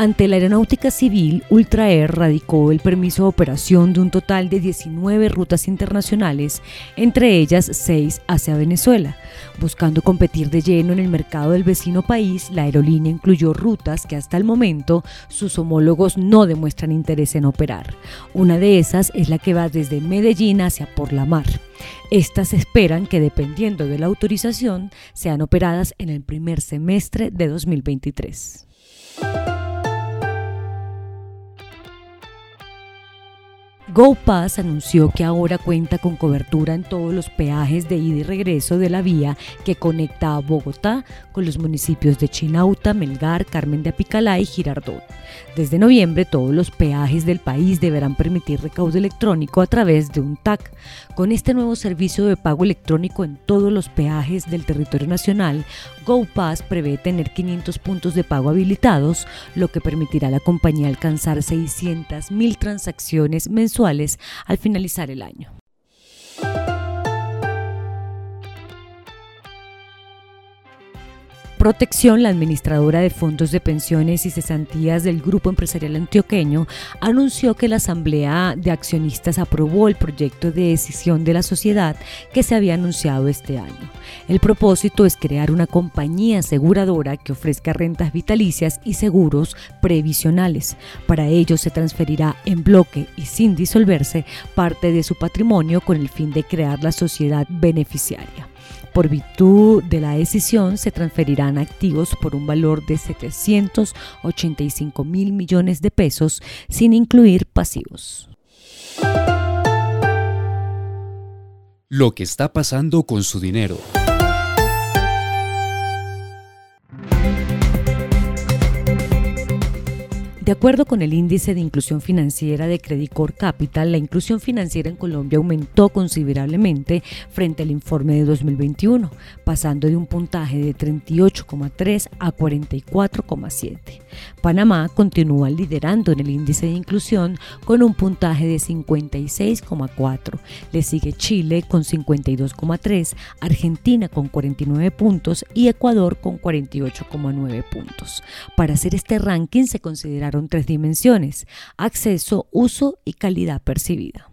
Ante la Aeronáutica Civil, Ultra Air radicó el permiso de operación de un total de 19 rutas internacionales, entre ellas 6 hacia Venezuela. Buscando competir de lleno en el mercado del vecino país, la aerolínea incluyó rutas que hasta el momento sus homólogos no demuestran interés en operar. Una de esas es la que va desde Medellín hacia Por la Mar. Estas esperan que, dependiendo de la autorización, sean operadas en el primer semestre de 2023. GoPass anunció que ahora cuenta con cobertura en todos los peajes de ida y regreso de la vía que conecta a Bogotá con los municipios de Chinauta, Melgar, Carmen de Apicalá y Girardot. Desde noviembre, todos los peajes del país deberán permitir recaudo electrónico a través de un TAC. Con este nuevo servicio de pago electrónico en todos los peajes del territorio nacional, GoPass prevé tener 500 puntos de pago habilitados, lo que permitirá a la compañía alcanzar 600.000 transacciones mensuales al finalizar el año. Protección, la administradora de fondos de pensiones y cesantías del Grupo Empresarial Antioqueño, anunció que la Asamblea de Accionistas aprobó el proyecto de decisión de la sociedad que se había anunciado este año. El propósito es crear una compañía aseguradora que ofrezca rentas vitalicias y seguros previsionales. Para ello se transferirá en bloque y sin disolverse parte de su patrimonio con el fin de crear la sociedad beneficiaria. Por virtud de la decisión, se transferirán activos por un valor de 785 mil millones de pesos, sin incluir pasivos. Lo que está pasando con su dinero. De acuerdo con el índice de inclusión financiera de Credicor Capital, la inclusión financiera en Colombia aumentó considerablemente frente al informe de 2021, pasando de un puntaje de 38,3 a 44,7. Panamá continúa liderando en el índice de inclusión con un puntaje de 56,4. Le sigue Chile con 52,3, Argentina con 49 puntos y Ecuador con 48,9 puntos. Para hacer este ranking se consideraron tres dimensiones, acceso, uso y calidad percibida.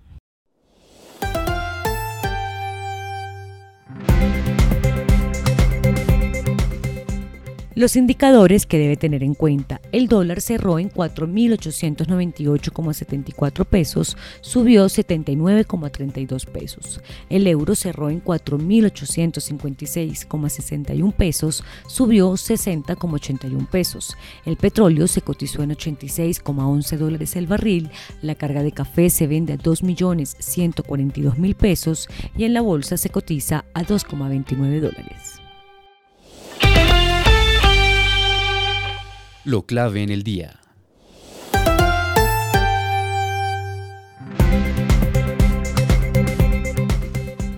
Los indicadores que debe tener en cuenta. El dólar cerró en 4.898,74 pesos, subió 79,32 pesos. El euro cerró en 4.856,61 pesos, subió 60,81 pesos. El petróleo se cotizó en 86,11 dólares el barril. La carga de café se vende a 2.142.000 pesos y en la bolsa se cotiza a 2,29 dólares. Lo clave en el día.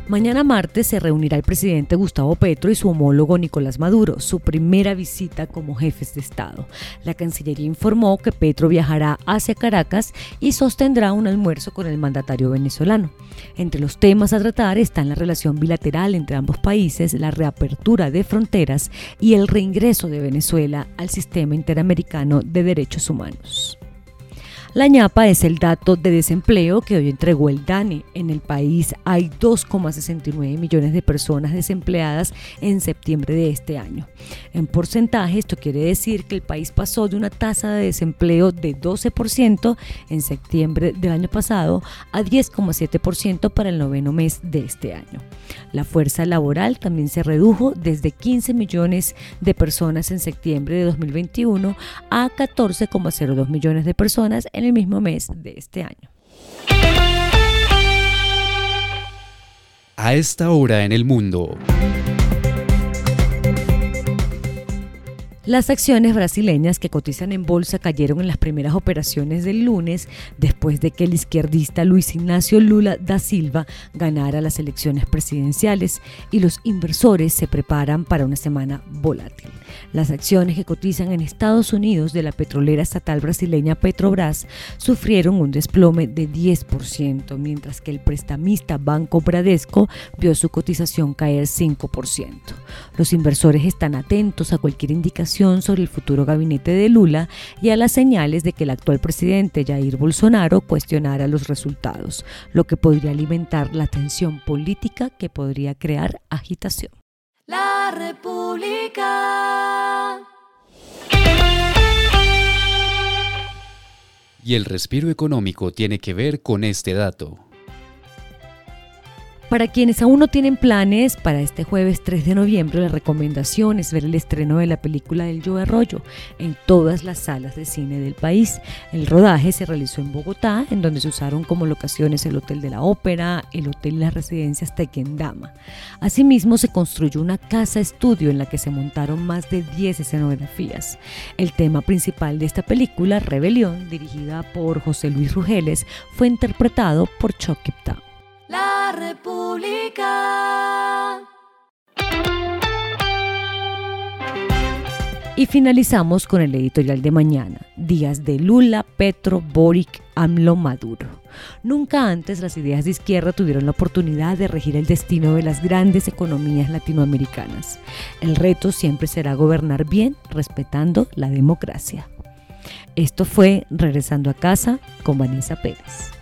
Mañana martes se reunirá el presidente Gustavo Petro y su homólogo Nicolás Maduro, su primera visita como jefes de Estado. La Cancillería informó que Petro viajará hacia Caracas y sostendrá un almuerzo con el mandatario venezolano. Entre los temas a tratar están la relación bilateral entre ambos países, la reapertura de fronteras y el reingreso de Venezuela al sistema interamericano de derechos humanos. La ñapa es el dato de desempleo que hoy entregó el DANE. En el país hay 2,69 millones de personas desempleadas en septiembre de este año. En porcentaje, esto quiere decir que el país pasó de una tasa de desempleo de 12% en septiembre del año pasado a 10,7% para el noveno mes de este año. La fuerza laboral también se redujo desde 15 millones de personas en septiembre de 2021 a 14,02 millones de personas en el mismo mes de este año. A esta hora en el mundo. Las acciones brasileñas que cotizan en bolsa cayeron en las primeras operaciones del lunes después de que el izquierdista Luis Ignacio Lula da Silva ganara las elecciones presidenciales y los inversores se preparan para una semana volátil. Las acciones que cotizan en Estados Unidos de la petrolera estatal brasileña Petrobras sufrieron un desplome de 10%, mientras que el prestamista Banco Bradesco vio su cotización caer 5%. Los inversores están atentos a cualquier indicación sobre el futuro gabinete de Lula y a las señales de que el actual presidente Jair Bolsonaro cuestionara los resultados, lo que podría alimentar la tensión política que podría crear agitación. La República. Y el respiro económico tiene que ver con este dato. Para quienes aún no tienen planes, para este jueves 3 de noviembre la recomendación es ver el estreno de la película del Joe Arroyo en todas las salas de cine del país. El rodaje se realizó en Bogotá, en donde se usaron como locaciones el Hotel de la Ópera, el Hotel y las residencias Tequendama. Asimismo, se construyó una casa estudio en la que se montaron más de 10 escenografías. El tema principal de esta película, Rebelión, dirigida por José Luis Rugeles, fue interpretado por Chuck Town República. Y finalizamos con el editorial de mañana, días de Lula, Petro, Boric, AMLO, Maduro. Nunca antes las ideas de izquierda tuvieron la oportunidad de regir el destino de las grandes economías latinoamericanas. El reto siempre será gobernar bien, respetando la democracia. Esto fue Regresando a casa con Vanessa Pérez.